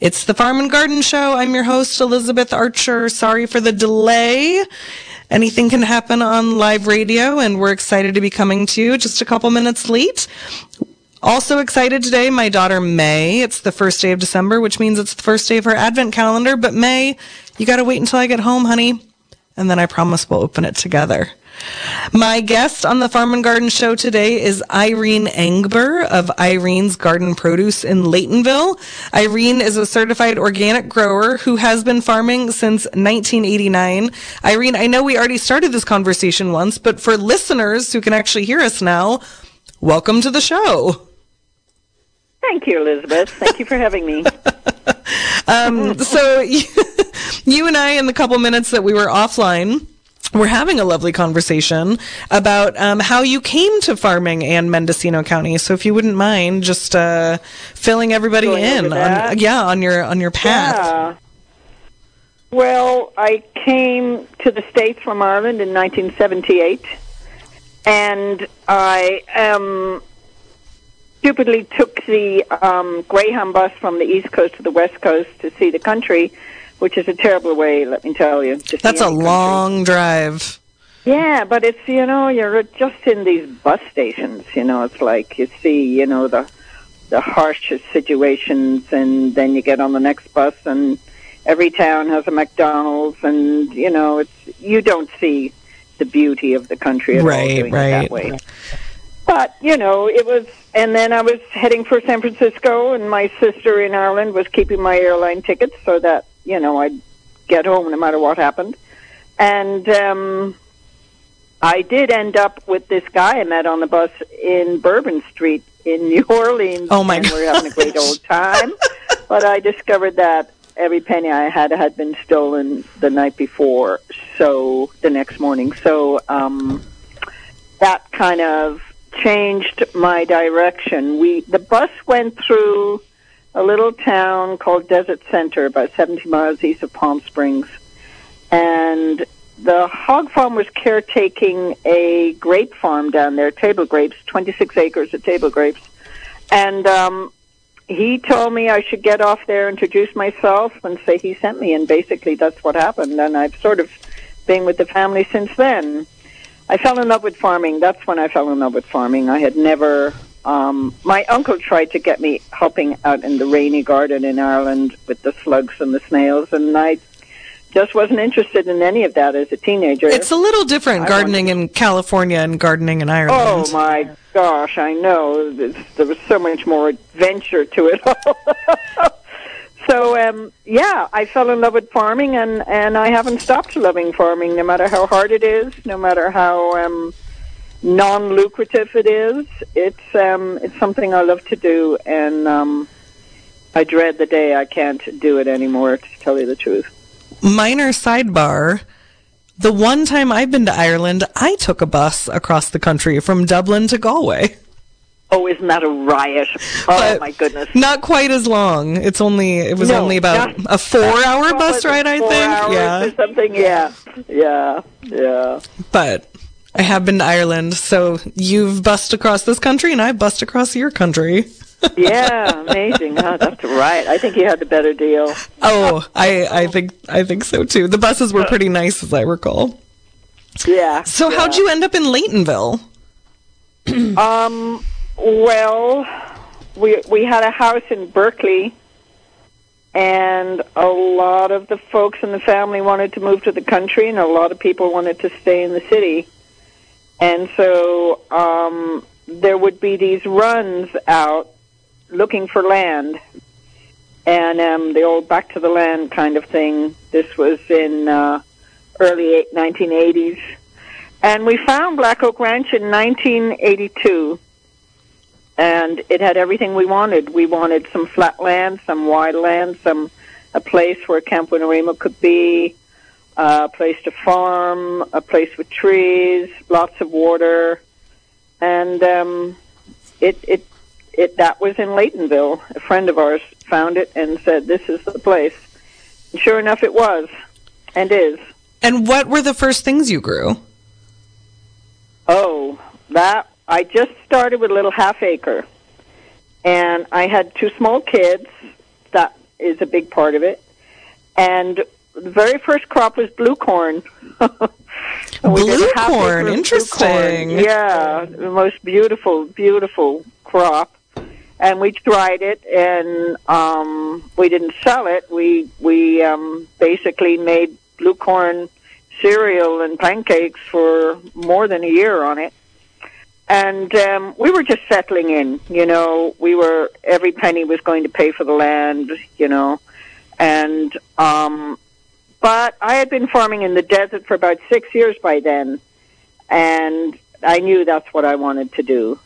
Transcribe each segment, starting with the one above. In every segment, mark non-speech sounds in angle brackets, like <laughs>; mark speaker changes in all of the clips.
Speaker 1: It's the Farm and Garden Show. I'm your host, Elizabeth Archer. Sorry for the delay. Anything can happen on live radio, and we're excited to be coming to you just a couple minutes late. Also excited today, my daughter May. It's the first day of December, which means it's the first day of her advent calendar. But May, you got to wait until I get home, honey. And then I promise we'll open it together. My guest on the Farm and Garden Show today is Irene Engber of Irene's Garden Produce in Laytonville. Irene is a certified organic grower who has been farming since 1989. Irene, I know we already started this conversation once, but for listeners who can actually hear us now, welcome to the show.
Speaker 2: Thank you, Elizabeth. Thank you for having me. <laughs>
Speaker 1: um, so, you, <laughs> you and I, in the couple minutes that we were offline, we're having a lovely conversation about um, how you came to farming and Mendocino County. So, if you wouldn't mind, just uh, filling everybody
Speaker 2: Going
Speaker 1: in, on, yeah, on your on your path.
Speaker 2: Yeah. Well, I came to the States from Ireland in 1978, and I um, stupidly took the um, Greyhound bus from the East Coast to the West Coast to see the country, which is a terrible way, let me tell you.
Speaker 1: That's a long drive.
Speaker 2: Yeah, but it's you know you're just in these bus stations. You know, it's like you see you know the the harshest situations, and then you get on the next bus, and every town has a McDonald's, and you know it's you don't see the beauty of the country at all
Speaker 1: Right,
Speaker 2: doing it
Speaker 1: right.
Speaker 2: that way. But you know, it was, and then I was heading for San Francisco, and my sister in Ireland was keeping my airline tickets so that you know I'd get home no matter what happened. And um, I did end up with this guy I met on the bus in Bourbon Street in New <laughs> Orleans.
Speaker 1: Oh, my
Speaker 2: and we're having a great old time. but I discovered that every penny I had had been stolen the night before, so the next morning. So um, that kind of changed my direction. We the bus went through a little town called Desert Center, about 70 miles east of Palm Springs, and the hog farm was caretaking a grape farm down there, table grapes, 26 acres of table grapes, and um, he told me I should get off there, introduce myself, and say he sent me, and basically that's what happened. And I've sort of been with the family since then. I fell in love with farming. That's when I fell in love with farming. I had never. Um, my uncle tried to get me helping out in the rainy garden in Ireland with the slugs and the snails, and I just wasn't interested in any of that as a teenager.
Speaker 1: It's a little different
Speaker 2: I
Speaker 1: gardening in California and gardening in Ireland.
Speaker 2: Oh my gosh, I know. There's, there was so much more adventure to it all. <laughs> so um, yeah, I fell in love with farming, and and I haven't stopped loving farming, no matter how hard it is, no matter how um, non-lucrative it is. It's um, it's something I love to do, and um, I dread the day I can't do it anymore. To tell you the truth.
Speaker 1: minor sidebar. The one time I've been to Ireland, I took a bus across the country from Dublin to Galway.
Speaker 2: Oh, isn't that a riot? Oh
Speaker 1: But
Speaker 2: my goodness.
Speaker 1: Not quite as long. It's only it was
Speaker 2: No,
Speaker 1: only about
Speaker 2: not-
Speaker 1: a four-hour bus ride, I
Speaker 2: four
Speaker 1: think.
Speaker 2: hours
Speaker 1: yeah,
Speaker 2: or something. Yeah, yeah, yeah.
Speaker 1: but I have been to Ireland, so you've bussed across this country, and I've bussed across your country. <laughs>
Speaker 2: yeah, amazing. Huh? That's right. I think you had the better deal.
Speaker 1: Oh, I I think I think so too. The buses were pretty nice, as I recall.
Speaker 2: Yeah.
Speaker 1: So how'd you end up in Laytonville? <clears throat>
Speaker 2: Um. Well, we we had a house in Berkeley, and a lot of the folks in the family wanted to move to the country, and a lot of people wanted to stay in the city. And so um, there would be these runs out looking for land, and um, the old back to the land kind of thing. This was in uh, early eight- 1980s. And we found Black Oak Ranch in 1982, and it had everything we wanted. We wanted some flat land, some wide land, some a place where Camp Winnarainbow could be, a place to farm, a place with trees, lots of water, and um, it it it that was in Laytonville. A friend of ours found it and said, "This is the place." And sure enough, it was, and is.
Speaker 1: And what were the first things you grew?
Speaker 2: Oh, that I just started with a little half acre, and I had two small kids that is a big part of it. And the very first crop was blue corn. <laughs>
Speaker 1: blue corn, interesting.
Speaker 2: Blue corn. Yeah, the most beautiful, beautiful crop. And we tried it, and um, we didn't sell it. We we um, basically made blue corn cereal and pancakes for more than a year on it. And um, we were just settling in, you know. We were every penny was going to pay for the land, you know, and um, but I had been farming in the desert for about six years by then, and I knew that's what I wanted to do.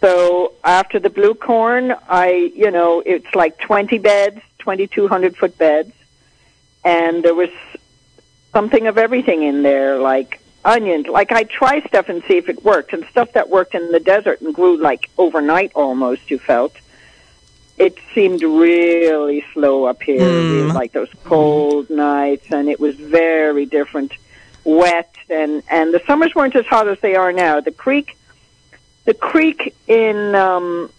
Speaker 2: So after the blue corn, I, you know, it's like 20 beds, 2,200 foot beds, and there was something of everything in there, like onions. Like I try stuff and see if it worked, and stuff that worked in the desert and grew like overnight almost. You felt it seemed really slow up here, mm. like those cold nights, and it was very different, wet, and and the summers weren't as hot as they are now. The creek, the creek in. um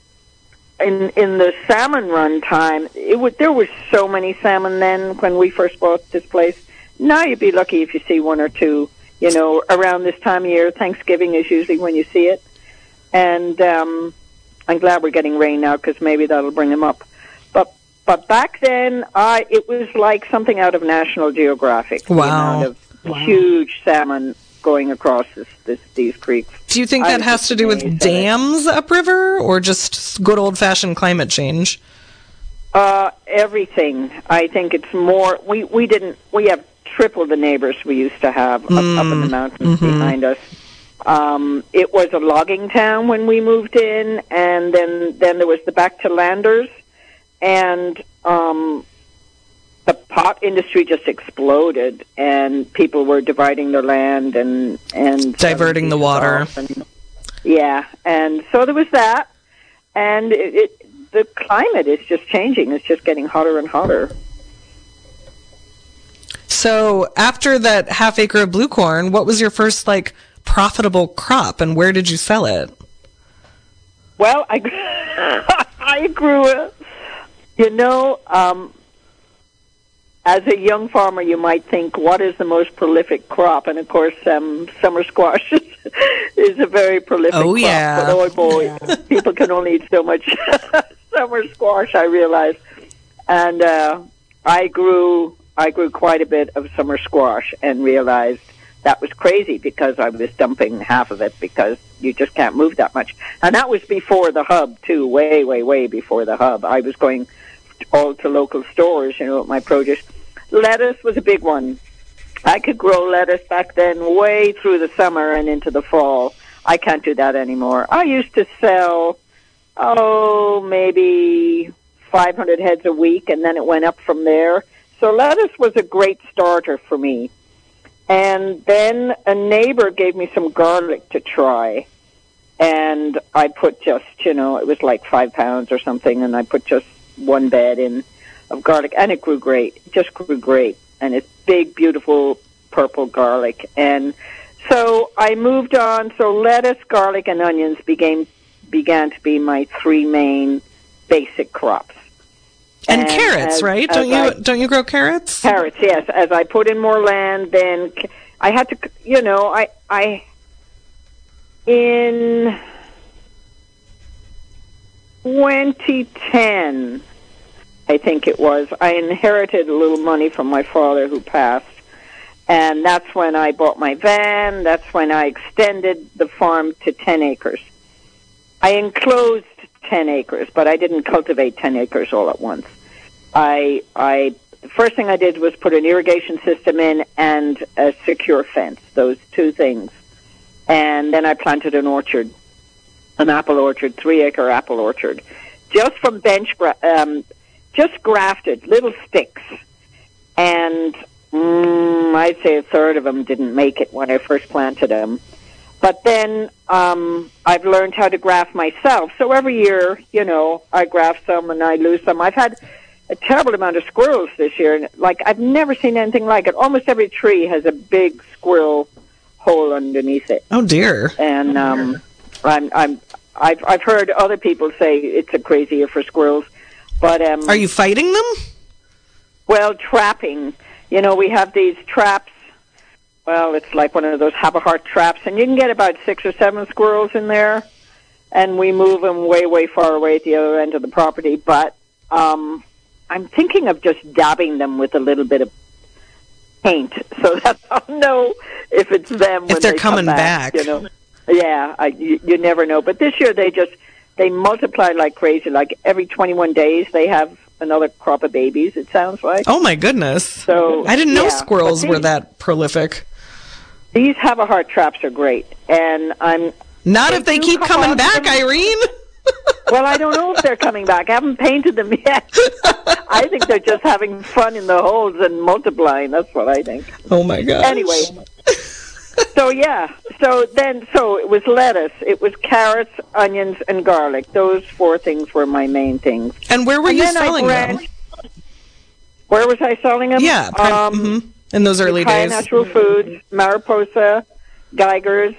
Speaker 2: in in the salmon run time, it would there were so many salmon then when we first bought this place. Now you'd be lucky if you see one or two. You know, around this time of year, Thanksgiving is usually when you see it, and um, I'm glad we're getting rain now because maybe that'll bring them up. But but back then, I it was like something out of National Geographic.
Speaker 1: Wow!
Speaker 2: The of wow. huge salmon going across this, this, these creeks.
Speaker 1: Do you think that has to do with dams upriver, or just good old fashioned climate change?
Speaker 2: Uh, everything. I think it's more. We we didn't. We have triple the neighbors we used to have mm. up, up in the mm. mountains mm-hmm. behind us. Um, it was a logging town when we moved in, and then then there was the back to landers, and um, the pot industry just exploded, and people were dividing their land and and
Speaker 1: diverting the water.
Speaker 2: And, yeah, and so there was that, and it, it, the climate is just changing. It's just getting hotter and hotter.
Speaker 1: So after that half acre of blue corn, what was your first like? Profitable crop, and where did you sell it?
Speaker 2: Well, I <laughs> I grew it. You know, um, as a young farmer, you might think, what is the most prolific crop? And of course, um, summer squash <laughs> is a very prolific
Speaker 1: oh,
Speaker 2: crop.
Speaker 1: Yeah.
Speaker 2: But oh boy, yeah. people can only eat so much <laughs> summer squash. I realize, and uh, I grew I grew quite a bit of summer squash and realized that was crazy because I was dumping half of it because you just can't move that much. And that was before the hub too, way, way, way before the hub. I was going all to local stores, you know, my produce. Lettuce was a big one. I could grow lettuce back then way through the summer and into the fall. I can't do that anymore. I used to sell, oh, maybe 500 heads a week, and then it went up from there. So lettuce was a great starter for me. And then a neighbor gave me some garlic to try. And I put just, you know, it was like five pounds or something, and I put just one bed in of garlic, and it grew great. Just grew great. And it's big, beautiful purple garlic. And so I moved on. So lettuce, garlic, and onions began began to be my three main basic crops.
Speaker 1: And, and carrots, as, right? As don't you I, don't you grow carrots?
Speaker 2: Carrots, yes. As I put in more land, then I had to, you know, I I in 2010, I think it was. I inherited a little money from my father who passed, and that's when I bought my van. That's when I extended the farm to 10 acres. I enclosed 10 acres, but I didn't cultivate 10 acres all at once. I, I, the first thing I did was put an irrigation system in and a secure fence, those two things. And then I planted an orchard, an apple orchard, three acre apple orchard, just from bench, um, just grafted little sticks. And mm, I'd say a third of them didn't make it when I first planted them. But then um, I've learned how to graft myself. So every year, you know, I graft some and I lose some. I've had a terrible amount of squirrels this year, and like I've never seen anything like it. Almost every tree has a big squirrel hole underneath it.
Speaker 1: Oh dear!
Speaker 2: And um, I'm I'm I've I've heard other people say it's a crazy year for squirrels, But um,
Speaker 1: Are you fighting them?
Speaker 2: well, trapping. You know, we have these traps. Well, it's like one of those Havahart traps, and you can get about six or seven squirrels in there, and we move them way, way far away at the other end of the property. But um, I'm thinking of just dabbing them with a little bit of paint, <laughs> so that I'll know if it's them when
Speaker 1: they're
Speaker 2: they
Speaker 1: coming back.
Speaker 2: You know, yeah, I, you, you never know. But this year they just they multiply like crazy. Like every 21 days they have another crop of babies. It sounds like.
Speaker 1: Oh my goodness.
Speaker 2: So
Speaker 1: I didn't know
Speaker 2: yeah,
Speaker 1: squirrels were that prolific.
Speaker 2: These Havahart traps are great, and I'm
Speaker 1: Not if they keep coming back,
Speaker 2: them.
Speaker 1: Irene. <laughs>
Speaker 2: well. I don't know if they're coming back. I haven't painted them yet. <laughs> I think they're just having fun in the holes and multiplying. That's what I think.
Speaker 1: oh my god.
Speaker 2: Anyway, so yeah, so then so it was lettuce, it was carrots, onions, and garlic. Those four things were my main things.
Speaker 1: And where were
Speaker 2: and
Speaker 1: you selling them?
Speaker 2: Where was I selling them?
Speaker 1: Yeah, prim-
Speaker 2: um,
Speaker 1: mhm. In those early days.
Speaker 2: Natural Foods, Mariposa, Geiger's,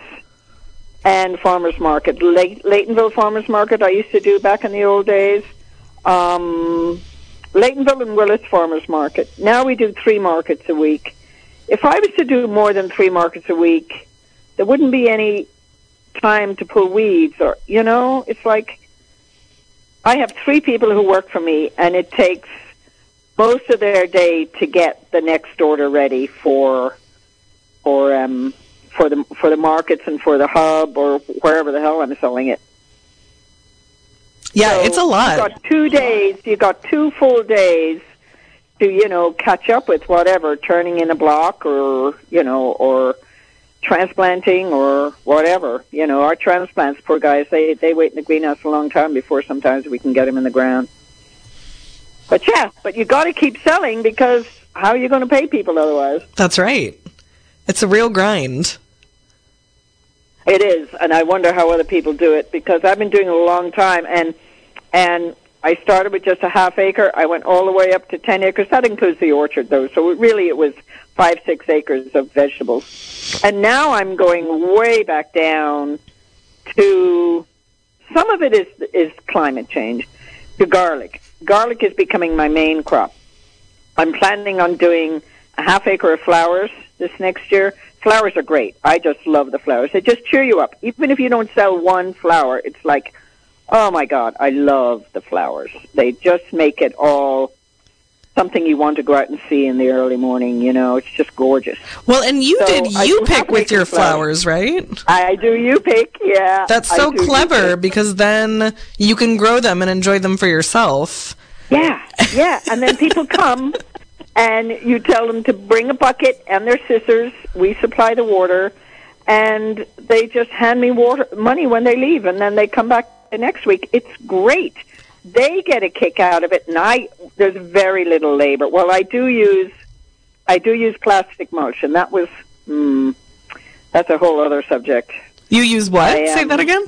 Speaker 2: and Farmers Market. Lay- Laytonville Farmers Market I used to do back in the old days. Um, Laytonville and Willits Farmers Market. Now we do three markets a week. If I was to do more than three markets a week, there wouldn't be any time to pull weeds or, you know, it's like I have three people who work for me and it takes most of their day to get the next order ready for for um for the for the markets and for the hub or wherever the hell I'm selling it.
Speaker 1: Yeah,
Speaker 2: So
Speaker 1: it's a lot.
Speaker 2: You got two days. You got two full days to you know catch up with whatever turning in a block or you know or transplanting or whatever. You know our transplants, poor guys, they they wait in the greenhouse a long time before sometimes we can get them in the ground. But yeah, but you got to keep selling because how are you going to pay people otherwise?
Speaker 1: That's right. It's a real grind.
Speaker 2: It is, and I wonder how other people do it because I've been doing it a long time, and and I started with just a half acre. I went all the way up to ten acres. That includes the orchard, though. So it really, it was five, six acres of vegetables, and now I'm going way back down to some of it is is climate change. To garlic, garlic is becoming my main crop. I'm planning on doing a half acre of flowers this next year. Flowers are great. I just love the flowers. They just cheer you up. Even if you don't sell one flower, it's like, oh my God, I love the flowers. They just make it all something you want to go out and see in the early morning. You know, it's just gorgeous.
Speaker 1: Well, and you
Speaker 2: So,
Speaker 1: did you pick with your
Speaker 2: flowers.
Speaker 1: flowers, right?
Speaker 2: I do you pick, yeah.
Speaker 1: That's so clever because then you can grow them and enjoy them for yourself.
Speaker 2: Yeah, yeah. And then people come and you tell them to bring a bucket and their scissors. We supply the water, and they just hand me water money when they leave, and then they come back the next week. It's great. They get a kick out of it, and I there's very little labor. Well, I do use I do use plastic mulch, and that was mm, that's a whole other subject.
Speaker 1: You use what?
Speaker 2: I,
Speaker 1: Say
Speaker 2: um,
Speaker 1: that again?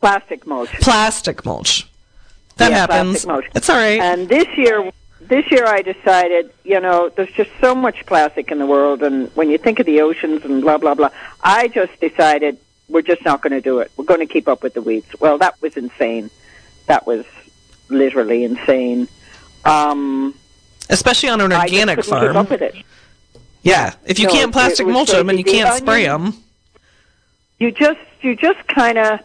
Speaker 2: Plastic mulch.
Speaker 1: Plastic mulch. That
Speaker 2: Yeah,
Speaker 1: happens.
Speaker 2: plastic mulch.
Speaker 1: It's all right.
Speaker 2: And this year, this year I decided, you know, there's just so much plastic in the world, and when you think of the oceans and blah blah blah, I just decided we're just not going to do it. We're going to keep up with the weeds. Well, that was insane. That was literally insane. Um,
Speaker 1: Especially on an organic farm.
Speaker 2: up with it.
Speaker 1: Yeah. If you
Speaker 2: No,
Speaker 1: can't plastic mulch them and you can't spray them.
Speaker 2: You just, you just kind of,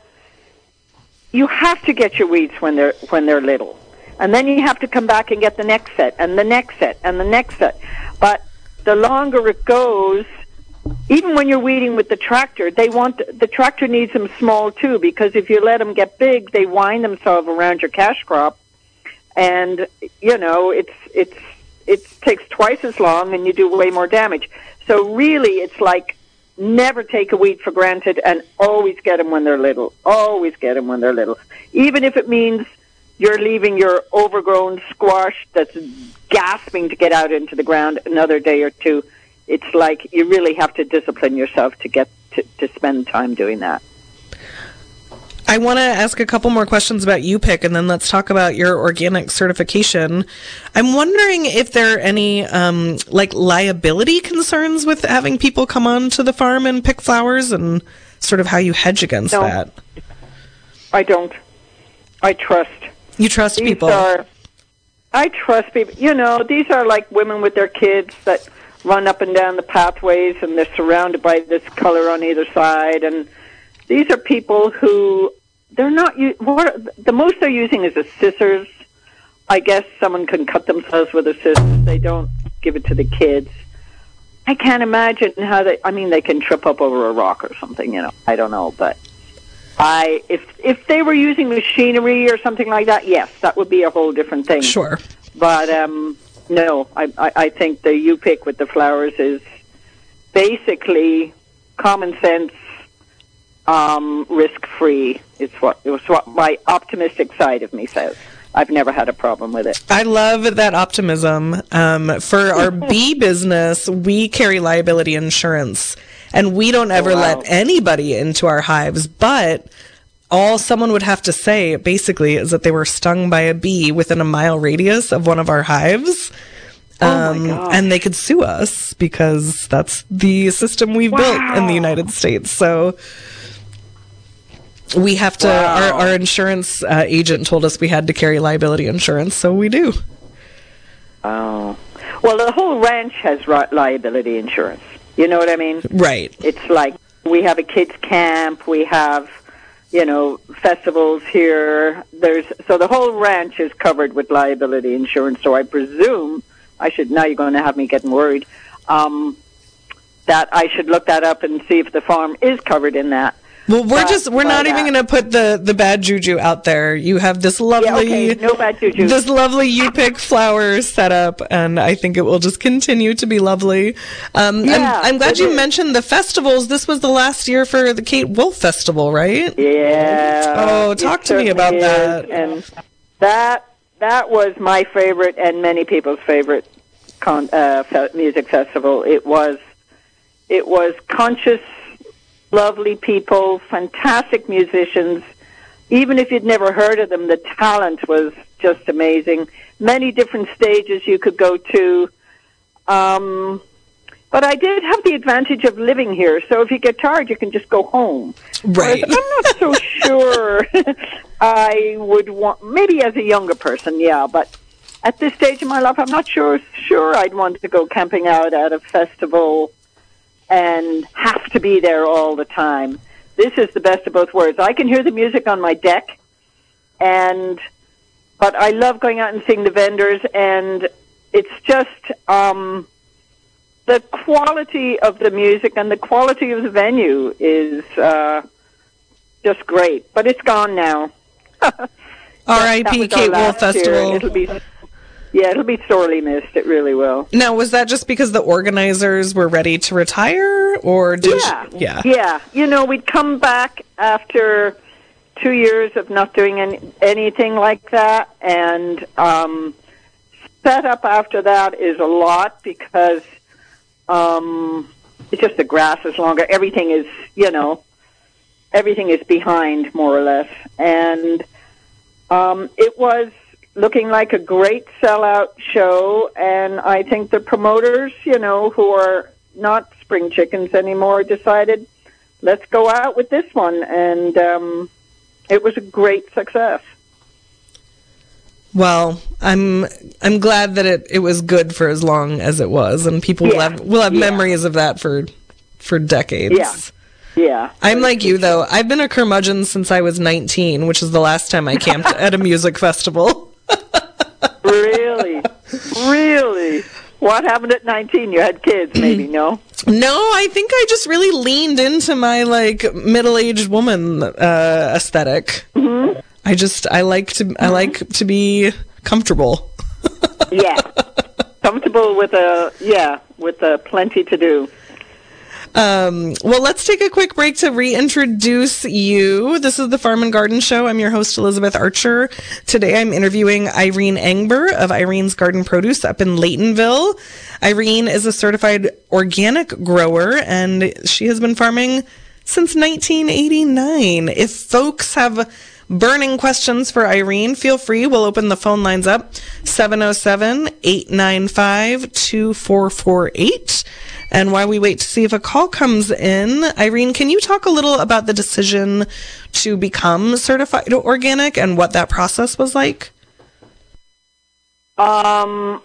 Speaker 2: you have to get your weeds when they're when they're little, and then you have to come back and get the next set and the next set and the next set. But the longer it goes, even when you're weeding with the tractor, they want the tractor needs them small too because if you let them get big, they wind themselves around your cash crop, and you know it's it's it takes twice as long and you do way more damage. So really, it's like never take a weed for granted and always get them when they're little. Always get them when they're little, even if it means you're leaving your overgrown squash that's gasping to get out into the ground another day or two. It's like you really have to discipline yourself to get to, to spend time doing that.
Speaker 1: I want to ask a couple more questions about UPIC and then let's talk about your organic certification. I'm wondering if there are any um, like liability concerns with having people come on to the farm and pick flowers and sort of how you hedge against
Speaker 2: No.
Speaker 1: that.
Speaker 2: I don't. I trust.
Speaker 1: You trust
Speaker 2: These
Speaker 1: people.
Speaker 2: are, I trust people. You know, these are like women with their kids that run up and down the pathways, and they're surrounded by this color on either side. And these are people who they're not. What the most they're using is a scissors. I guess someone can cut themselves with a scissors. They don't give it to the kids. I can't imagine how they. I mean, they can trip up over a rock or something. You know, I don't know, but I if if they were using machinery or something like that, yes, that would be a whole different thing.
Speaker 1: Sure.
Speaker 2: But um, no, I, I I think the you pick with the flowers is basically common sense, um, risk free. It's what it was what my optimistic side of me says. I've never had a problem with it.
Speaker 1: I love that optimism. Um, for our <laughs> bee business, we carry liability insurance, and we don't ever
Speaker 2: wow.
Speaker 1: let anybody into our hives. But all someone would have to say, basically, is that they were stung by a bee within a mile radius of one of our hives.
Speaker 2: Oh
Speaker 1: Um, and they could sue us because that's the system we've built in the United States. So we have to,
Speaker 2: Wow.
Speaker 1: our, our insurance uh, agent told us we had to carry liability insurance, so we do.
Speaker 2: Oh, well, the whole ranch has ri- liability insurance. You know what I mean?
Speaker 1: Right.
Speaker 2: It's like we have a kids camp, we have you know festivals here. There's so the whole ranch is covered with liability insurance. So I presume I should now you're going to have me getting worried um, that I should look that up and see if the farm is covered in that.
Speaker 1: Well, we're
Speaker 2: But-
Speaker 1: just we're not
Speaker 2: but,
Speaker 1: even
Speaker 2: uh,
Speaker 1: going to put the the bad juju out there. You have this lovely
Speaker 2: Yeah, okay, no bad juju.
Speaker 1: this lovely you pick flowers set up, and I think it will just continue to be lovely. Um,
Speaker 2: Yeah,
Speaker 1: I'm, I'm glad you
Speaker 2: is.
Speaker 1: mentioned the festivals. This was the last year for the Kate Wolf Festival, right?
Speaker 2: Yeah.
Speaker 1: Oh, talk to me about
Speaker 2: is.
Speaker 1: that.
Speaker 2: And that that was my favorite and many people's favorite con- uh, music festival. It was it was conscious, lovely people, fantastic musicians. Even if you'd never heard of them, the talent was just amazing. Many different stages you could go to. Um, but I did have the advantage of living here, so if you get tired, you can just go home.
Speaker 1: Right.
Speaker 2: Whereas I'm not so <laughs> sure I would want, maybe as a younger person, yeah, but at this stage in my life, I'm not sure, sure I'd want to go camping out at a festival and have to be there all the time. This is the best of both worlds. I can hear the music on my deck, and but I love going out and seeing the vendors, and it's just um, the quality of the music and the quality of the venue is uh, just great. But it's gone now. <laughs>
Speaker 1: R.I.P. Kate Wolf
Speaker 2: year.
Speaker 1: Festival.
Speaker 2: It'll be, yeah, it'll be sorely missed. It really will.
Speaker 1: Now, was that just because the organizers were ready to retire, or did
Speaker 2: Yeah,
Speaker 1: yeah,
Speaker 2: yeah. You know, we'd come back after two years of not doing any, anything like that, and um, set up after that is a lot because um, it's just the grass is longer. Everything is, you know, everything is behind more or less, and um, it was looking like a great sellout show. And I think the promoters, you know, who are not spring chickens anymore, decided let's go out with this one, and um, it was a great success.
Speaker 1: Well, I'm I'm glad that it, it was good for as long as it was, and people will
Speaker 2: Yeah.
Speaker 1: have will have
Speaker 2: Yeah.
Speaker 1: memories of that for for decades.
Speaker 2: Yeah. Yeah,
Speaker 1: I'm like you though. I've been a curmudgeon since I was 19, which is the last time I camped <laughs> at a music festival.
Speaker 2: Really, really. What happened at 19? You had kids, maybe, no?
Speaker 1: No, I think I just really leaned into my like middle-aged woman uh, aesthetic.
Speaker 2: Mm-hmm.
Speaker 1: I just I like to I like to be comfortable.
Speaker 2: Yeah. Comfortable with a, yeah, with a plenty to do.
Speaker 1: Um, well, let's take a quick break to reintroduce you. This is the Farm and Garden Show. I'm your host, Elizabeth Archer. Today I'm interviewing Irene Engber of Irene's Garden Produce up in Laytonville. Irene is a certified organic grower and she has been farming since 1989. If folks have burning questions for Irene, feel free. We'll open the phone lines up 707 895 2448. And while we wait to see if a call comes in, Irene, can you talk a little about the decision to become certified organic and what that process was like?
Speaker 2: Um,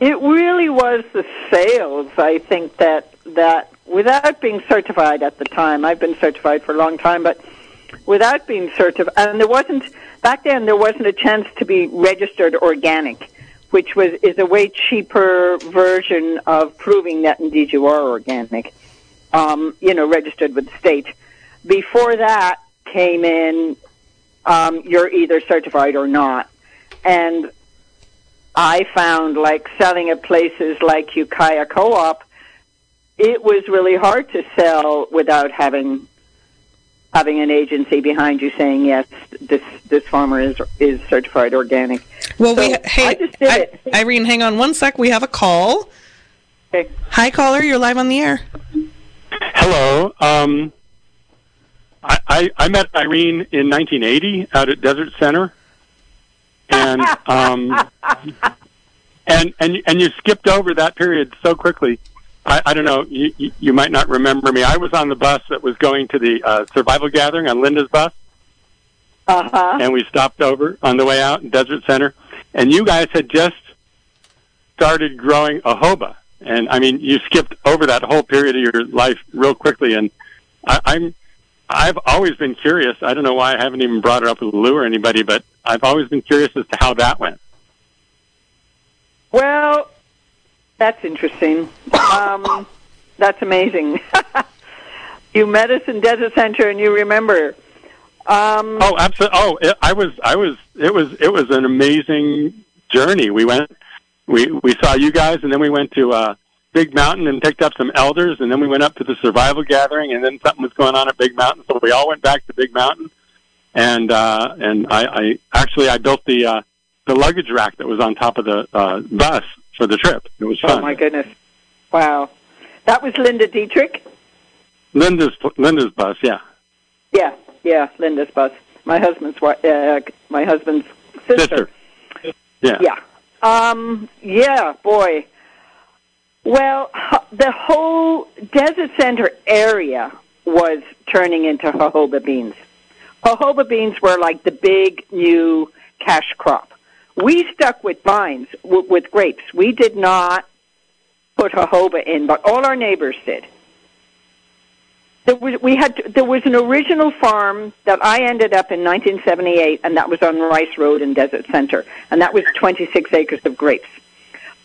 Speaker 2: it really was the sales. I think that that without being certified at the time, I've been certified for a long time, but without being certified, and there wasn't back then. There wasn't a chance to be registered organic which was is a way cheaper version of proving that indeed you are organic. Um, you know, registered with the state. Before that came in, um, you're either certified or not, and I found like selling at places like Ukiah Co-op, it was really hard to sell without having having an agency behind you saying yes, this this farmer is is certified organic.
Speaker 1: Well, so we hey, I, Irene, hang on one sec. We have a call.
Speaker 2: Okay.
Speaker 1: Hi, caller. You're live on the air.
Speaker 3: Hello. Um, I, I, I met Irene in 1980 out at Desert Center, and um, <laughs> and and and you skipped over that period so quickly. I, I don't know. You, you, you might not remember me. I was on the bus that was going to the uh, survival gathering on Linda's bus.
Speaker 2: Uh-huh.
Speaker 3: And we stopped over on the way out in Desert Center, and you guys had just started growing a jojoba. And I mean, you skipped over that whole period of your life real quickly. And I, I'm, I've always been curious. I don't know why I haven't even brought it up with Lou or anybody, but I've always been curious as to how that went.
Speaker 2: Well, that's interesting. Um, that's amazing. <laughs> you met us in Desert Center, and you remember. Um,
Speaker 3: oh, absolutely. Oh, it, I was. I was. It was. It was an amazing journey. We went. We we saw you guys, and then we went to uh, Big Mountain and picked up some elders, and then we went up to the survival gathering, and then something was going on at Big Mountain, so we all went back to Big Mountain, and uh, and I, I actually I built the uh, the luggage rack that was on top of the uh, bus for the trip. It was fun.
Speaker 2: Oh my goodness! Wow, that was Linda Dietrich.
Speaker 3: Linda's Linda's bus, yeah.
Speaker 2: Yeah, yeah, Linda's bus. My husband's uh, my husband's sister.
Speaker 3: sister. Yeah.
Speaker 2: Yeah. Um. Yeah. Boy. Well, the whole desert center area was turning into jojoba beans. Jojoba beans were like the big new cash crop. We stuck with vines, w- with grapes. We did not put jojoba in, but all our neighbors did. There was, we had there was an original farm that I ended up in 1978, and that was on Rice Road in Desert Center, and that was 26 acres of grapes.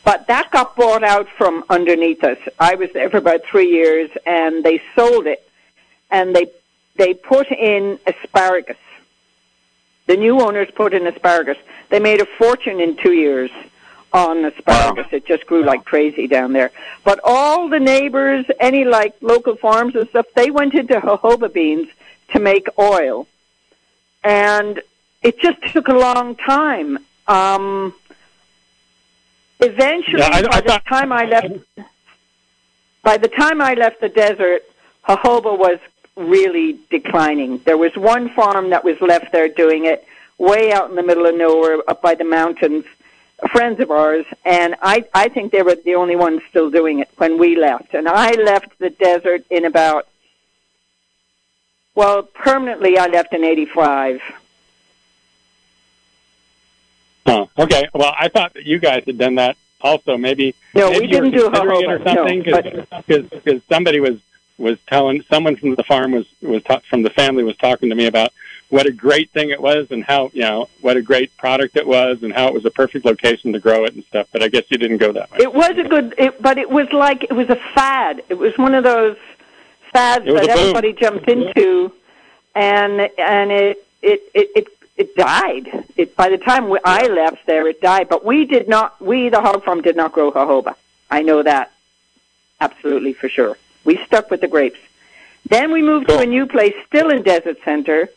Speaker 2: But that got bought out from underneath us. I was there for about three years, and they sold it, and they they put in asparagus. The new owners put in asparagus. They made a fortune in two years on asparagus. Wow. It just grew like crazy down there. But all the neighbors, any like local farms and stuff, they went into jojoba beans to make oil. And it just took a long time. Um, eventually, yeah, I, by I the time I left, by the time I left the desert, jojoba was really declining. There was one farm that was left there doing it way out in the middle of nowhere up by the mountains, friends of ours, and I, I think they were the only ones still doing it when we left. And I left the desert in about, well, permanently I left in 85.
Speaker 3: Oh, okay. Well, I thought that you guys had done that also. Maybe
Speaker 2: no,
Speaker 3: maybe
Speaker 2: we didn't do it
Speaker 3: or something because no, somebody was was telling someone from the farm was was ta- from the family was talking to me about what a great thing it was and how you know what a great product it was and how it was a perfect location to grow it and stuff. But I guess you didn't go that way.
Speaker 2: It was a good, it, but it was like it was a fad. It was one of those fads that everybody jumped into, and and it it it it, it died. It by the time we, I left there, it died. But we did not. We the hog farm did not grow jojoba. I know that absolutely for sure. We stuck with the grapes. Then we moved cool. to a new place, still in Desert Center,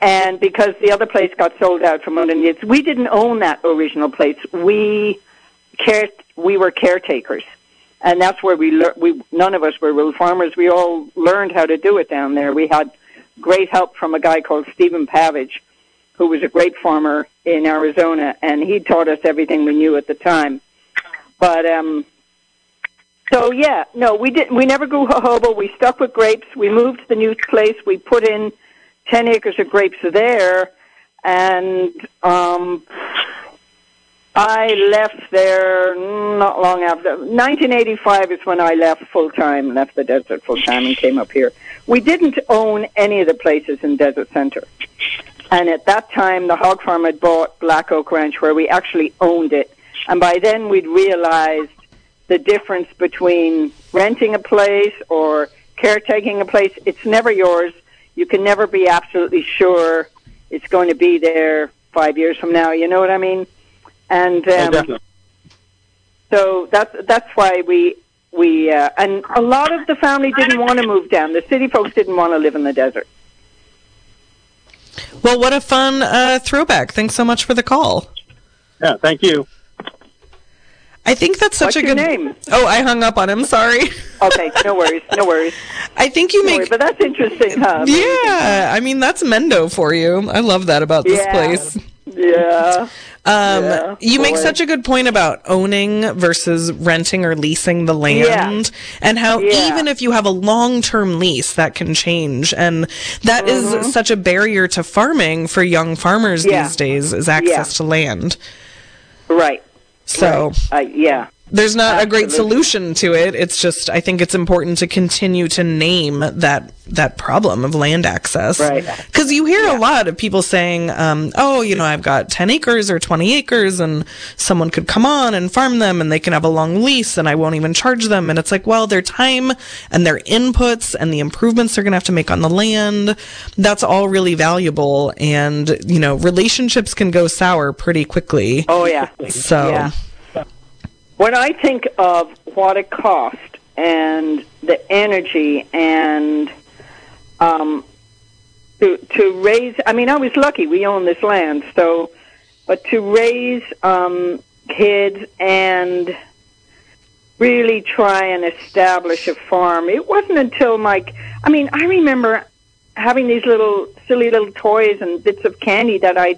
Speaker 2: and because the other place got sold out from underneath, we didn't own that original place. We care, we were caretakers, and that's where we learned. We none of us were real farmers. We all learned how to do it down there. We had great help from a guy called Stephen Pavage, who was a great farmer in Arizona, and he taught us everything we knew at the time. But um, so yeah, no, we didn't. We never grew jojoba. We stuck with grapes. We moved to the new place. We put in ten acres of grapes there, and um, I left there not long after. 1985 is when I left full time, left the desert full time, and came up here. We didn't own any of the places in Desert Center. And at that time, the hog farm had bought Black Oak Ranch, where we actually owned it. And by then, we'd realized the difference between renting a place or caretaking a place. It's never yours. You can never be absolutely sure it's going to be there five years from now. You know what I mean? And um, so that's that's why we we uh, and a lot of the family didn't want to move down. The city folks didn't want to live in the desert.
Speaker 1: Well, what a fun uh, throwback! Thanks so much for the call.
Speaker 3: Yeah, thank you.
Speaker 1: I think that's such
Speaker 2: What's
Speaker 1: a good
Speaker 2: name?
Speaker 1: Oh, I hung up on him. Sorry. <laughs>
Speaker 2: Okay, no worries, no worries.
Speaker 1: I think you
Speaker 2: No
Speaker 1: make
Speaker 2: worries, but that's interesting, huh?
Speaker 1: Yeah, I mean that's Mendo for you. I love that about this
Speaker 2: Yeah.
Speaker 1: place.
Speaker 2: Yeah. <laughs>
Speaker 1: Um,
Speaker 2: Yeah,
Speaker 1: you make such a good point about owning versus renting or leasing the land, and how
Speaker 2: Yeah.
Speaker 1: even if you have a long-term lease, that can change, and that is such a barrier to farming for young farmers
Speaker 2: Mm-hmm. Yeah.
Speaker 1: these days is access
Speaker 2: Yeah.
Speaker 1: to land.
Speaker 2: Right.
Speaker 1: So
Speaker 2: right. I, yeah.
Speaker 1: There's not a great solution to it. It's just I think it's important to continue to name that that problem of land access.
Speaker 2: Right.
Speaker 1: Because you hear a lot of people saying, um, "Oh, you know, I've got ten acres or twenty acres, and someone could come on and farm them, and they can have a long lease, and I won't even charge them." And it's like, well, their time and their inputs and the improvements they're going to have to make on the land, that's all really valuable. And you know, relationships can go sour pretty quickly.
Speaker 2: Oh yeah.
Speaker 1: So.
Speaker 2: Yeah. When I think of what it cost and the energy and um, to to raise, I mean, I was lucky we own this land, so but to raise um, kids and really try and establish a farm, it wasn't until Mike. I mean, I remember having these little silly little toys and bits of candy that I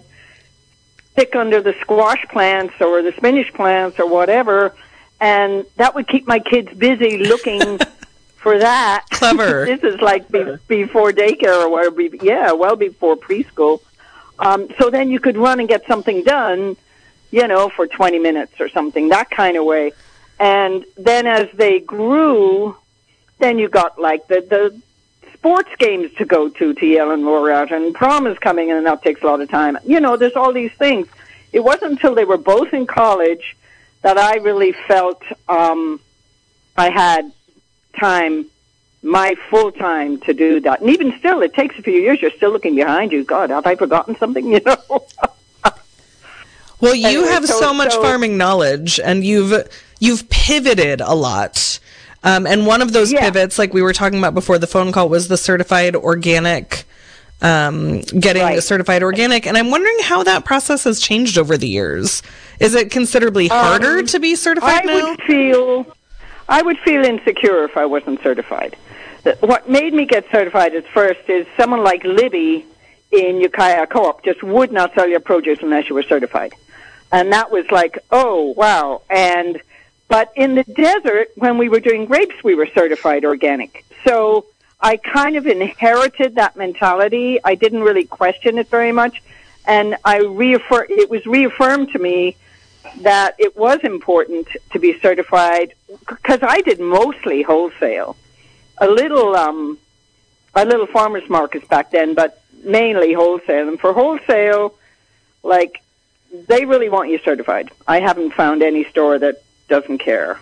Speaker 2: stick under the squash plants or the spinach plants or whatever, and that would keep my kids busy looking <laughs> for that.
Speaker 1: Clever. <laughs>
Speaker 2: this is like be, before daycare or whatever. be- Yeah, well before preschool. Um, so then you could run and get something done, you know, for 20 minutes or something, that kind of way. And then as they grew, then you got like the, the sports games to go to to yell and roar out, and prom is coming, and that takes a lot of time. You know, there's all these things. It wasn't until they were both in college that I really felt um, I had time, my full time to do that. And even still, it takes a few years. You're still looking behind you. God, have I forgotten something? <laughs> You know.
Speaker 1: Well, you
Speaker 2: Anyway,
Speaker 1: have so,
Speaker 2: so-
Speaker 1: much
Speaker 2: so-
Speaker 1: farming knowledge, and you've you've pivoted a lot. Um, and one of those
Speaker 2: Yeah.
Speaker 1: pivots, like we were talking about before the phone call, was the certified organic, um, getting
Speaker 2: Right.
Speaker 1: certified organic. And I'm wondering how that process has changed over the years. Is it considerably harder to be certified
Speaker 2: Um, I
Speaker 1: now?
Speaker 2: would feel, I would feel insecure if I wasn't certified. What made me get certified at first is someone like Libby in Ukiah Co-op just would not sell your produce unless you were certified, and that was like, oh wow. And but in the desert, when we were doing grapes, we were certified organic. So I kind of inherited that mentality. I didn't really question it very much, and I reaffirm. It was reaffirmed to me that it was important to be certified because I did mostly wholesale, a little um, a little farmers markets back then, but mainly wholesale. And for wholesale, like they really want you certified. I haven't found any store that doesn't care.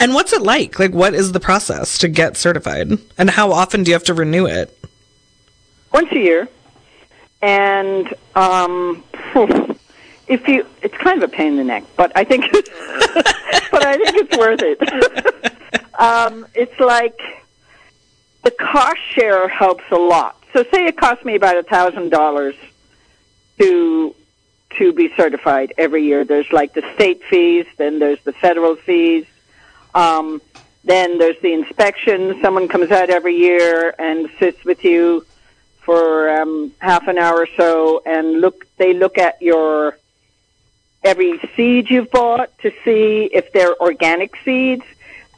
Speaker 1: and what's it like? Like, what is the process to get certified? And how often do you have to renew it?
Speaker 2: once a year, and um, <laughs> if you, it's kind of a pain in the neck, but I think, <laughs> but I think it's worth it. <laughs> um, it's like the cost share helps a lot. So, say it costs me about a thousand dollars to to be certified every year. There's like the state fees, then there's the federal fees. Um, Then there's the inspection. Someone comes out every year and sits with you for um, half an hour or so, and look. They look at your every seed you've bought to see if they're organic seeds,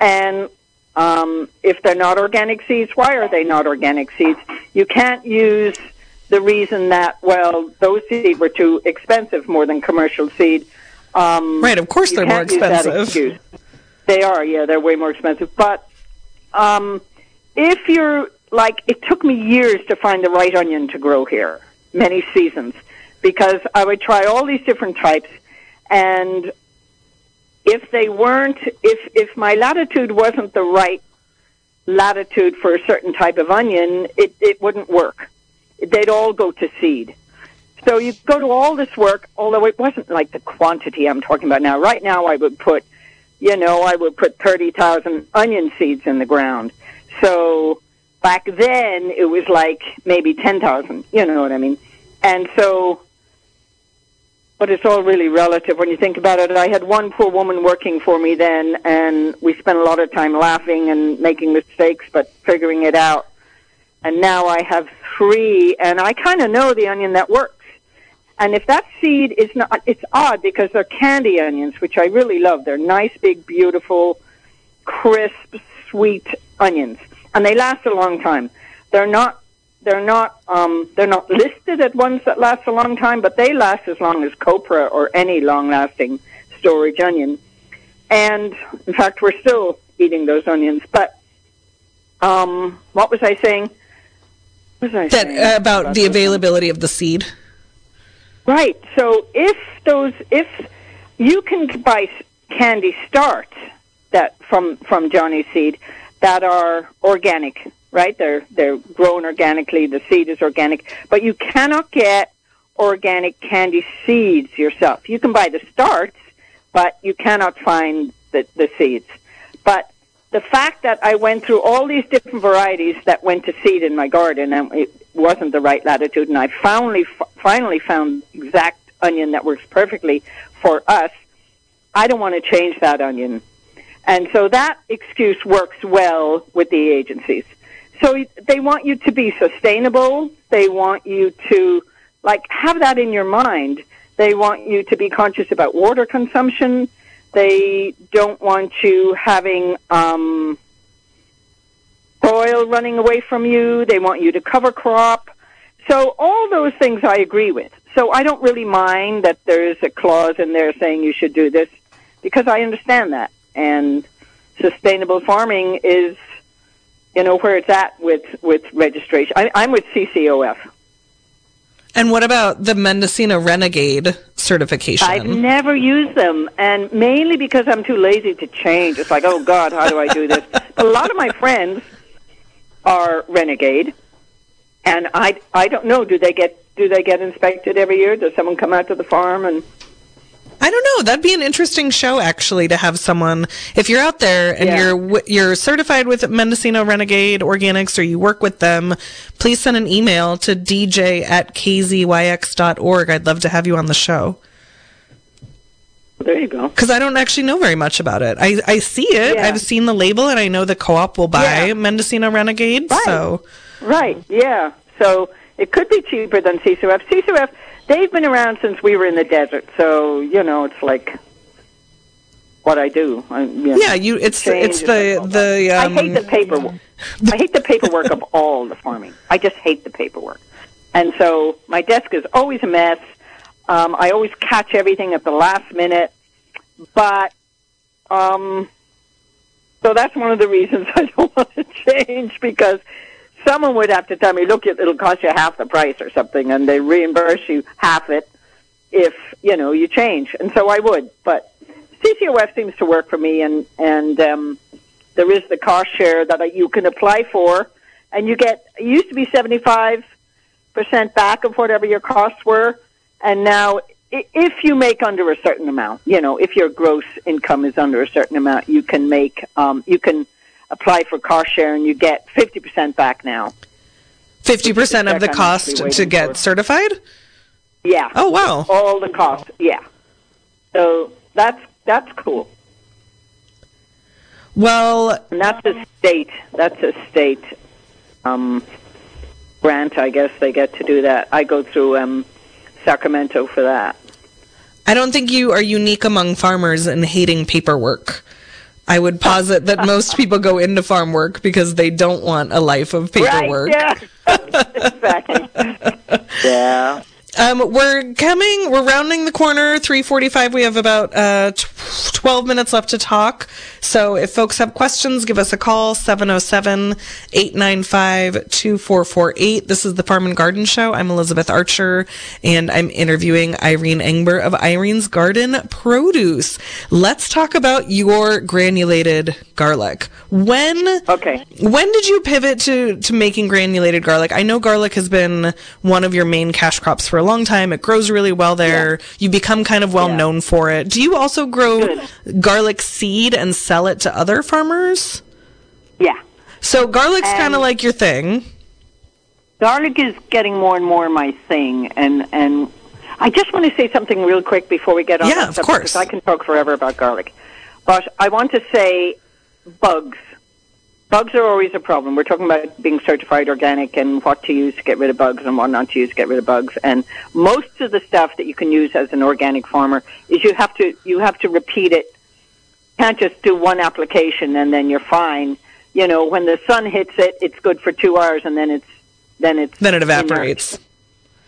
Speaker 2: and um, if they're not organic seeds, why are they not organic seeds? You can't use the reason that well, those seeds were too expensive more than commercial seed. Um,
Speaker 1: right, of course they're more expensive.
Speaker 2: They are, yeah, they're way more expensive. But um, if you're like, it took me years to find the right onion to grow here, many seasons, because I would try all these different types, and if they weren't, if if my latitude wasn't the right latitude for a certain type of onion, it it wouldn't work. They'd all go to seed. So you go to all this work, although it wasn't like the quantity I'm talking about now. Right now, I would put, you know, I would put 30,000 onion seeds in the ground. So back then, it was like maybe 10,000, you know what I mean? And so, but it's all really relative when you think about it. I had one poor woman working for me then, and we spent a lot of time laughing and making mistakes, but figuring it out. And now I have three, and I kind of know the onion that works. And if that seed is not, it's odd because they're candy onions, which I really love. They're nice, big, beautiful, crisp, sweet onions, and they last a long time. They're not, they're not, um, they're not listed at ones that last a long time, but they last as long as copra or any long-lasting storage onion. And in fact, we're still eating those onions. But um, what was I saying?
Speaker 1: What was I that, saying uh, about, about the availability of the seed.
Speaker 2: Right. So if those, if you can buy candy starts that from from Johnny Seed that are organic, right? They're they're grown organically. The seed is organic, but you cannot get organic candy seeds yourself. You can buy the starts, but you cannot find the the seeds. But the fact that I went through all these different varieties that went to seed in my garden, and it wasn't the right latitude, and I finally finally found exact onion that works perfectly for us. I don't want to change that onion, and so that excuse works well with the agencies. So they want you to be sustainable. They want you to like have that in your mind. They want you to be conscious about water consumption they don't want you having um, soil running away from you. They want you to cover crop. So all those things I agree with. So I don't really mind that there's a clause in there saying you should do this because I understand that. And sustainable farming is, you know, where it's at with, with registration. I, I'm with CCOF.
Speaker 1: And what about the Mendocino Renegade certification?
Speaker 2: I've never used them, and mainly because I'm too lazy to change. It's like, oh God, how do I do this? <laughs> a lot of my friends are Renegade, and I I don't know. Do they get do they get inspected every year? Does someone come out to the farm and
Speaker 1: I don't know. That'd be an interesting show, actually, to have someone. If you're out there and yeah. you're you're certified with Mendocino Renegade Organics, or you work with them, please send an email to dj at kzyx.org. I'd love to have you on the show.
Speaker 2: There you go.
Speaker 1: Because I don't actually know very much about it. I, I see it. Yeah. I've seen the label, and I know the co-op will buy yeah. Mendocino Renegade.
Speaker 2: Right.
Speaker 1: So,
Speaker 2: right, yeah. So it could be cheaper than CCOF. CCOF they've been around since we were in the desert, so you know it's like what I do. I, you know,
Speaker 1: yeah, you. It's it's the the.
Speaker 2: Um, I hate the paperwork. I hate the paperwork of <laughs> all the farming. I just hate the paperwork, and so my desk is always a mess. Um, I always catch everything at the last minute, but um, so that's one of the reasons <laughs> I don't want to change because someone would have to tell me, look, it'll cost you half the price or something, and they reimburse you half it if you know you change. And so I would, but CCOF seems to work for me, and and um, there is the cost share that you can apply for, and you get. It used to be seventy five percent back of whatever your costs were, and now if you make under a certain amount, you know, if your gross income is under a certain amount, you can make um, you can apply for car share and you get 50% back now.
Speaker 1: 50% of the cost to get for. certified?
Speaker 2: Yeah.
Speaker 1: Oh, wow.
Speaker 2: All the cost, yeah. So that's that's cool.
Speaker 1: Well,
Speaker 2: and that's a state. That's a state um, grant, I guess they get to do that. I go through um, Sacramento for that.
Speaker 1: I don't think you are unique among farmers in hating paperwork. I would posit that most people go into farm work because they don't want a life of paperwork.
Speaker 2: Right, yeah. <laughs> exactly. yeah.
Speaker 1: Um, we're coming. We're rounding the corner. Three forty-five. We have about uh, twelve minutes left to talk. So if folks have questions, give us a call 707-895-2448. This is the Farm and Garden Show. I'm Elizabeth Archer, and I'm interviewing Irene Engber of Irene's Garden Produce. Let's talk about your granulated garlic. When
Speaker 2: okay?
Speaker 1: When did you pivot to to making granulated garlic? I know garlic has been one of your main cash crops for a long time. It grows really well there. Yeah. You become kind of well yeah. known for it. Do you also grow Good. garlic seed and sell sell it to other farmers?
Speaker 2: Yeah.
Speaker 1: So garlic's kind of like your thing.
Speaker 2: Garlic is getting more and more my thing, and and I just want to say something real quick before we get on.
Speaker 1: Yeah, of course.
Speaker 2: I can talk forever about garlic, but I want to say bugs. Bugs are always a problem. We're talking about being certified organic and what to use to get rid of bugs and what not to use to get rid of bugs. And most of the stuff that you can use as an organic farmer is you have to you have to repeat it can't just do one application and then you're fine. You know, when the sun hits it, it's good for two hours and then it's then it's
Speaker 1: then it evaporates.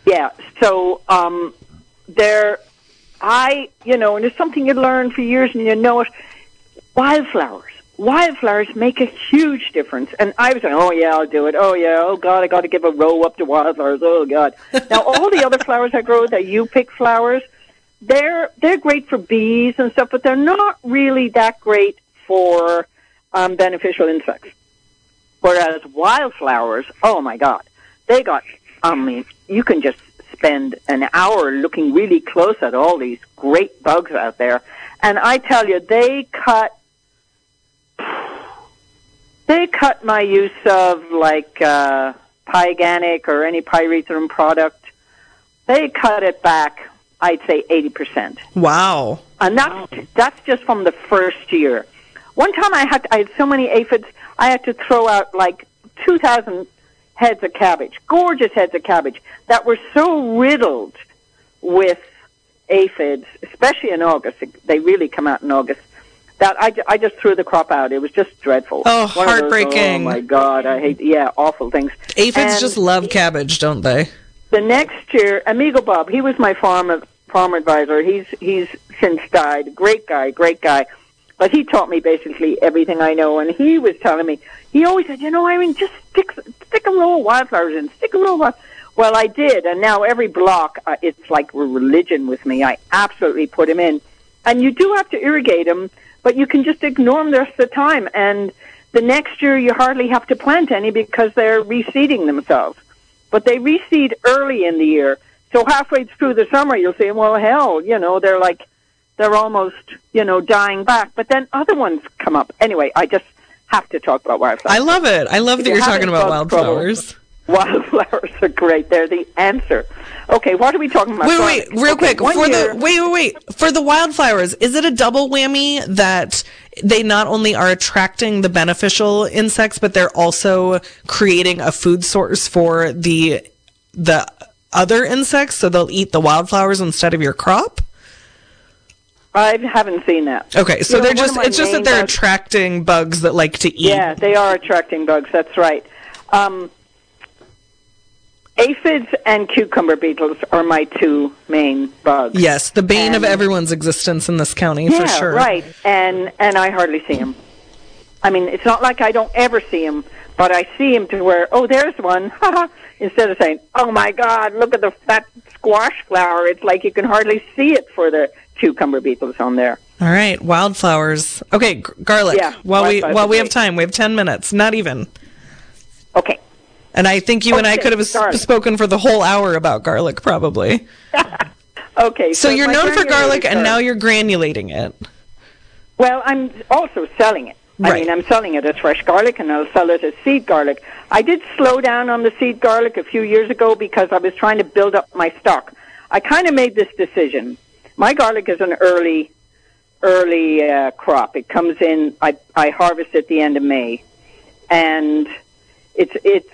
Speaker 2: Yeah. So um, there, I you know, and it's something you learn for years and you know it. Wildflowers. Wildflowers make a huge difference. And I was saying, oh yeah, I'll do it. Oh yeah, oh god, I got to give a row up to wildflowers. Oh god. <laughs> now all the other flowers I grow, that you pick flowers, they're they're great for bees and stuff, but they're not really that great for um, beneficial insects. Whereas wildflowers, oh my God, they got. I mean, you can just spend an hour looking really close at all these great bugs out there, and I tell you, they cut. They cut my use of like uh, Pyganic or any pyrethrum product. They cut it back I'd say 80%.
Speaker 1: Wow.
Speaker 2: And that's, that's just from the first year. One time I had, I had so many aphids, I had to throw out like 2,000 heads of cabbage, gorgeous heads of cabbage that were so riddled with aphids, especially in August. They really come out in August. That I, I just threw the crop out. It was just dreadful.
Speaker 1: Oh, One heartbreaking! Those, oh
Speaker 2: my God, I hate. Yeah, awful things.
Speaker 1: Aphids and just love cabbage, don't they?
Speaker 2: The next year, Amigo Bob, he was my farm farm advisor. He's he's since died. Great guy, great guy. But he taught me basically everything I know, and he was telling me. He always said, "You know, I mean, just stick stick a row of wildflowers in, stick a row of." Well, I did, and now every block, uh, it's like a religion with me. I absolutely put them in, and you do have to irrigate them, but you can just ignore them the rest of the time. And the next year, you hardly have to plant any because they're reseeding themselves but they reseed early in the year. So halfway through the summer, you'll say, well, hell, you know, they're like, they're almost, you know, dying back. But then other ones come up. Anyway, I just have to talk about wildflowers.
Speaker 1: I love it. I love that you're talking about wildflowers.
Speaker 2: Wildflowers are great. They're the answer. Okay, what are we talking about?
Speaker 1: Wait, wait, real okay, quick. For year, the wait, wait, wait. For the wildflowers, is it a double whammy that they not only are attracting the beneficial insects, but they're also creating a food source for the the other insects, so they'll eat the wildflowers instead of your crop?
Speaker 2: I haven't seen that.
Speaker 1: Okay, so you they're just it's just that they're bugs, attracting bugs that like to eat.
Speaker 2: Yeah, they are attracting bugs. That's right. Um, Aphids and cucumber beetles are my two main bugs.
Speaker 1: Yes, the bane and, of everyone's existence in this county
Speaker 2: yeah,
Speaker 1: for sure.
Speaker 2: right. And and I hardly see them. I mean, it's not like I don't ever see them, but I see them to where oh, there's one. <laughs> Instead of saying, "Oh my God, look at the fat squash flower," it's like you can hardly see it for the cucumber beetles on there.
Speaker 1: All right, wildflowers. Okay, g- garlic. Yeah, while we while we have time, we have ten minutes. Not even.
Speaker 2: Okay.
Speaker 1: And I think you okay, and I could have sp- spoken for the whole hour about garlic, probably. <laughs>
Speaker 2: okay.
Speaker 1: So, so you're known for garlic, and now you're granulating it.
Speaker 2: Well, I'm also selling it. Right. I mean, I'm selling it as fresh garlic, and I'll sell it as seed garlic. I did slow down on the seed garlic a few years ago because I was trying to build up my stock. I kind of made this decision. My garlic is an early early uh, crop. It comes in. I I harvest at the end of May, and it's it's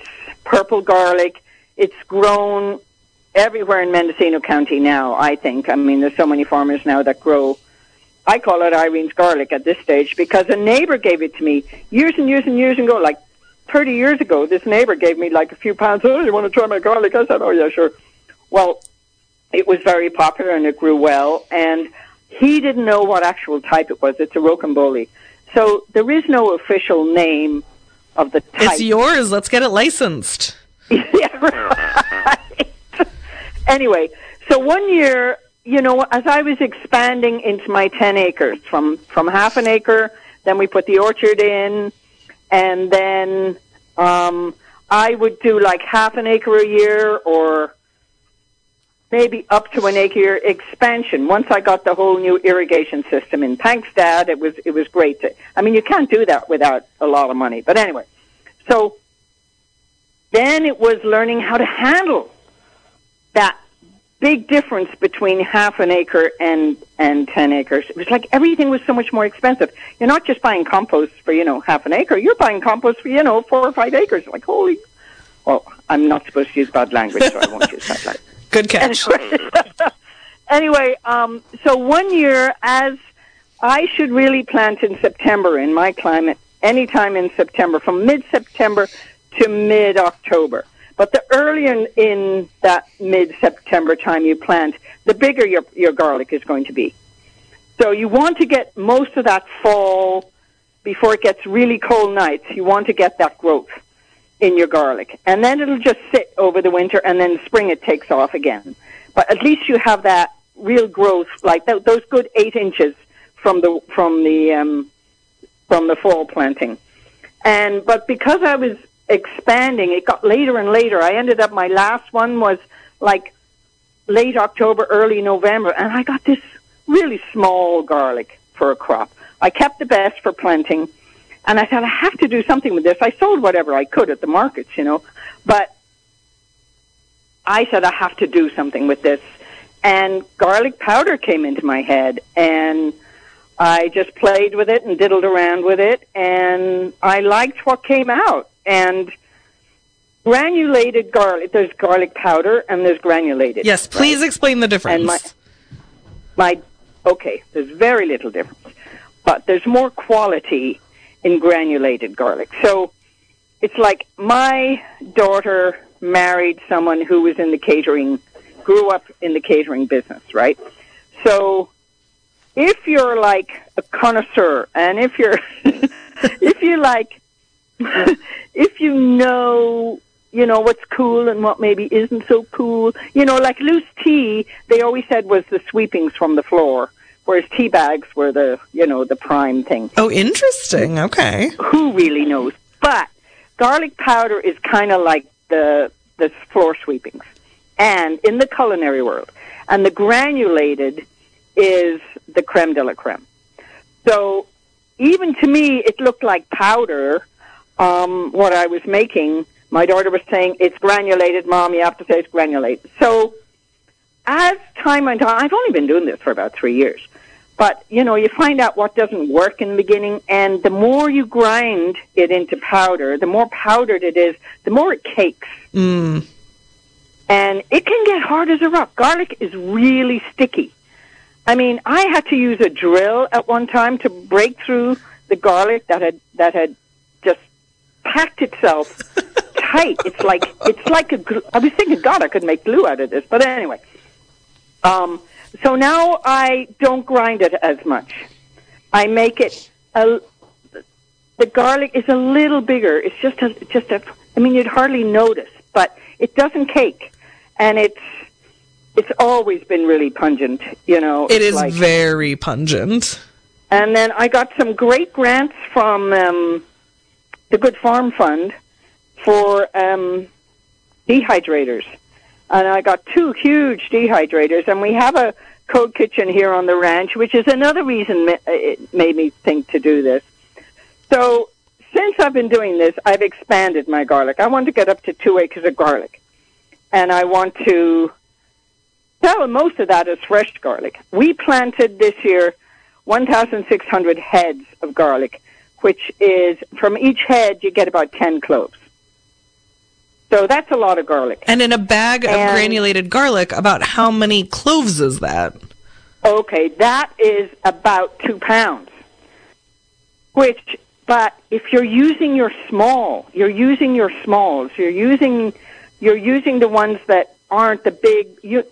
Speaker 2: purple garlic. It's grown everywhere in Mendocino County now. I think. I mean, there's so many farmers now that grow. I call it Irene's garlic at this stage because a neighbor gave it to me years and years and years ago, like 30 years ago. This neighbor gave me like a few pounds. Oh, you want to try my garlic? I said, oh yeah, sure. Well, it was very popular and it grew well, and he didn't know what actual type it was. It's a rocambole. So there is no official name of the type.
Speaker 1: It's yours. Let's get it licensed. <laughs>
Speaker 2: yeah, right. <laughs> anyway, so one year, you know, as I was expanding into my 10 acres from, from half an acre, then we put the orchard in, and then, um, I would do like half an acre a year or maybe up to an acre expansion once I got the whole new irrigation system in. Thanks, Dad. It was, it was great. To, I mean, you can't do that without a lot of money. But anyway, so then it was learning how to handle that big difference between half an acre and and 10 acres. It was like everything was so much more expensive. You're not just buying compost for, you know, half an acre. You're buying compost for, you know, four or five acres. Like, holy. Well, I'm not supposed to use bad language, so I won't use that. Language.
Speaker 1: Good catch.
Speaker 2: Anyway, <laughs> anyway um, so one year, as I should really plant in September in my climate, anytime in September, from mid September to mid October. But the earlier in, in that mid September time you plant, the bigger your, your garlic is going to be. So you want to get most of that fall before it gets really cold nights. You want to get that growth in your garlic. And then it'll just sit over the winter and then spring it takes off again. But at least you have that real growth, like th- those good eight inches from the, from the, um, from the fall planting. And, but because I was expanding, it got later and later. I ended up, my last one was like late October, early November, and I got this really small garlic for a crop. I kept the best for planting and I thought, I have to do something with this. I sold whatever I could at the markets, you know, but I said, I have to do something with this. And garlic powder came into my head and I just played with it and diddled around with it and I liked what came out. And granulated garlic, there's garlic powder and there's granulated.
Speaker 1: Yes, please right? explain the difference.
Speaker 2: And my, my, okay, there's very little difference, but there's more quality in granulated garlic. So it's like my daughter married someone who was in the catering, grew up in the catering business, right? So if you're like a connoisseur and if you're, <laughs> if you like, <laughs> if you know, you know, what's cool and what maybe isn't so cool, you know, like loose tea, they always said was the sweepings from the floor whereas tea bags were the you know the prime thing.
Speaker 1: Oh, interesting. Okay.
Speaker 2: Who really knows? But garlic powder is kind of like the the floor sweepings, and in the culinary world, and the granulated is the creme de la creme. So even to me, it looked like powder. Um, what I was making, my daughter was saying, "It's granulated, mom. You have to say it's granulated." So as time went on, I've only been doing this for about three years. But, you know, you find out what doesn't work in the beginning, and the more you grind it into powder, the more powdered it is, the more it cakes.
Speaker 1: Mm.
Speaker 2: And it can get hard as a rock. Garlic is really sticky. I mean, I had to use a drill at one time to break through the garlic that had that had just packed itself <laughs> tight. It's like it's like a. I was thinking, God, I could make glue out of this. But anyway, um, so now I don't grind it as much. I make it a, the garlic is a little bigger. It's just a, just a, I mean, you'd hardly notice, but it doesn't cake. And it's, it's always been really pungent, you know.
Speaker 1: It is like, very pungent.
Speaker 2: And then I got some great grants from um, the Good Farm Fund for um, dehydrators and I got two huge dehydrators, and we have a cold kitchen here on the ranch, which is another reason uh, it made me think to do this. So since I've been doing this, I've expanded my garlic. I want to get up to two acres of garlic, and I want to sell most of that as fresh garlic. We planted this year 1,600 heads of garlic, which is from each head you get about 10 cloves. So that's a lot of garlic.
Speaker 1: And in a bag of granulated garlic, about how many cloves is that?
Speaker 2: Okay, that is about two pounds. Which, but if you're using your small, you're using your smalls. You're using, you're using the ones that aren't the big. You,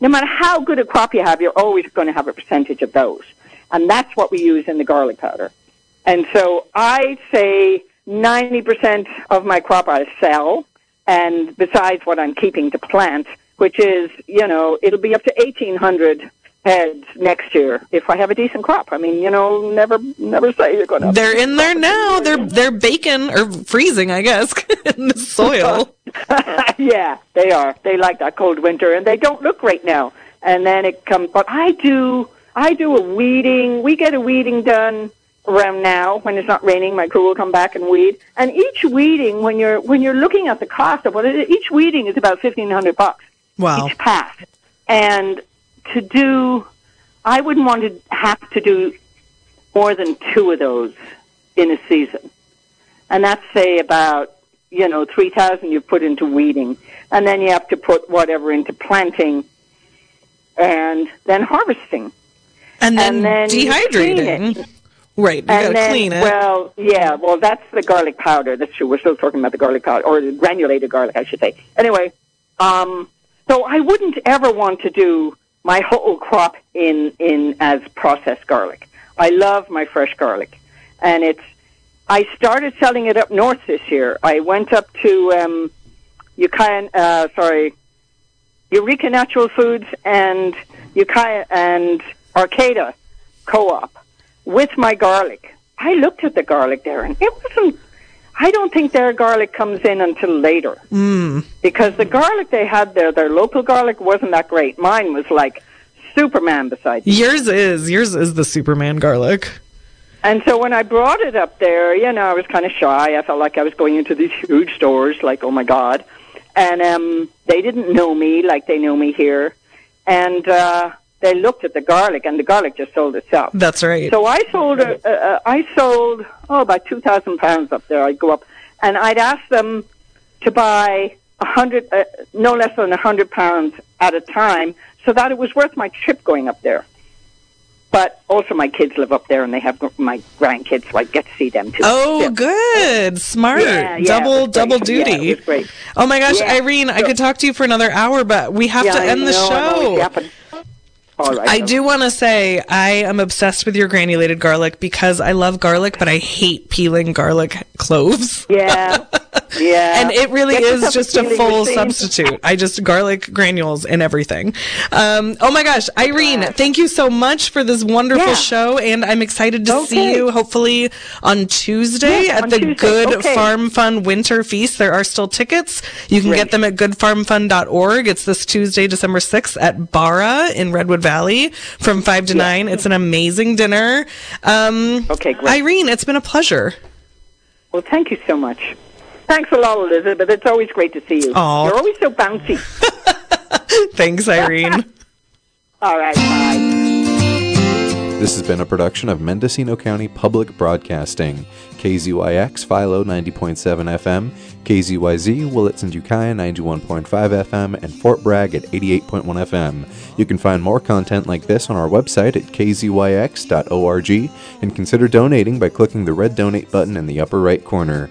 Speaker 2: no matter how good a crop you have, you're always going to have a percentage of those, and that's what we use in the garlic powder. And so I say 90% of my crop I sell, and besides what I'm keeping to plant, which is, you know, it'll be up to 1,800 heads next year if I have a decent crop. I mean, you know, never, never say you're going to.
Speaker 1: They're in there now. They're they're baking or freezing, I guess, <laughs> in the soil. <laughs>
Speaker 2: yeah, they are. They like that cold winter, and they don't look great now. And then it comes. But I do. I do a weeding. We get a weeding done around now when it's not raining. My crew will come back and weed. And each weeding, when you're when you're looking at the cost of what it is, each weeding is about fifteen hundred bucks
Speaker 1: Wow.
Speaker 2: each pass. And to do, I wouldn't want to have to do more than two of those in a season. And that's say about, you know, 3,000 you put into weeding. And then you have to put whatever into planting and then harvesting.
Speaker 1: And then,
Speaker 2: And then
Speaker 1: dehydrating. Right. You
Speaker 2: and
Speaker 1: gotta
Speaker 2: then,
Speaker 1: clean it.
Speaker 2: well, yeah, well, that's the garlic powder. That's true. We're still talking about the garlic powder, or the granulated garlic, I should say. Anyway, um, so I wouldn't ever want to do my whole crop in in as processed garlic. I love my fresh garlic, and it's. I started selling it up north this year. I went up to um, Ukiah, uh, sorry, Eureka Natural Foods and Ukiah and Arcata Co-op with my garlic. I looked at the garlic there, and it wasn't. I don't think their garlic comes in until later
Speaker 1: Mm.
Speaker 2: because the garlic they had there, their local garlic, wasn't that great. Mine was like Superman beside me.
Speaker 1: Yours is yours is the Superman garlic.
Speaker 2: And so when I brought it up there, you know, I was kind of shy. I felt like I was going into these huge stores, like, oh my God. And um, they didn't know me like they know me here. And uh, they looked at the garlic, and the garlic just sold itself.
Speaker 1: That's right.
Speaker 2: So I sold, uh, uh, I sold, oh, about 2,000 pounds up there. I'd go up, and I'd ask them to buy a hundred, uh, no less than a hundred pounds at a time, so that it was worth my trip going up there. But also, my kids live up there, and they have my grandkids, so I get to see them too.
Speaker 1: Oh,
Speaker 2: Yeah.
Speaker 1: good, smart,
Speaker 2: Yeah, yeah,
Speaker 1: double double. Duty. Oh my gosh. Irene, I could talk to you for another hour, but we have to
Speaker 2: I
Speaker 1: end the
Speaker 2: know, I'm
Speaker 1: show.
Speaker 2: All right.
Speaker 1: I do want to say I am obsessed with your granulated garlic because I love garlic, but I hate peeling garlic cloves.
Speaker 2: Yeah, <laughs> yeah.
Speaker 1: And it really
Speaker 2: Get
Speaker 1: is just a full substitute. I just garlic granules and everything. Um, oh my gosh, Irene, thank you so much for this wonderful
Speaker 2: Yeah.
Speaker 1: show, and I'm excited to see you hopefully on Tuesday
Speaker 2: Yeah,
Speaker 1: at
Speaker 2: on
Speaker 1: the
Speaker 2: Tuesday.
Speaker 1: Good
Speaker 2: Okay.
Speaker 1: Farm Fund Winter Feast. There are still tickets. You can get them at goodfarmfund.org. It's this Tuesday, December 6th at Barra in Redwood Valley from 5 to 9. It's an amazing dinner. Um,
Speaker 2: Okay, great.
Speaker 1: Irene, it's been a pleasure.
Speaker 2: Well, thank you so much. Thanks a lot, Elizabeth. It's always great to see you.
Speaker 1: Aw.
Speaker 2: You're always so bouncy. <laughs>
Speaker 1: Thanks, Irene. <laughs>
Speaker 2: All right, bye.
Speaker 4: This has been a production of Mendocino County Public Broadcasting, KZYX Philo 90.7 FM, KZYZ Willits and Ukiah 91.5 FM, and Fort Bragg at 88.1 FM. You can find more content like this on our website at kzyx.org and consider donating by clicking the red donate button in the upper right corner.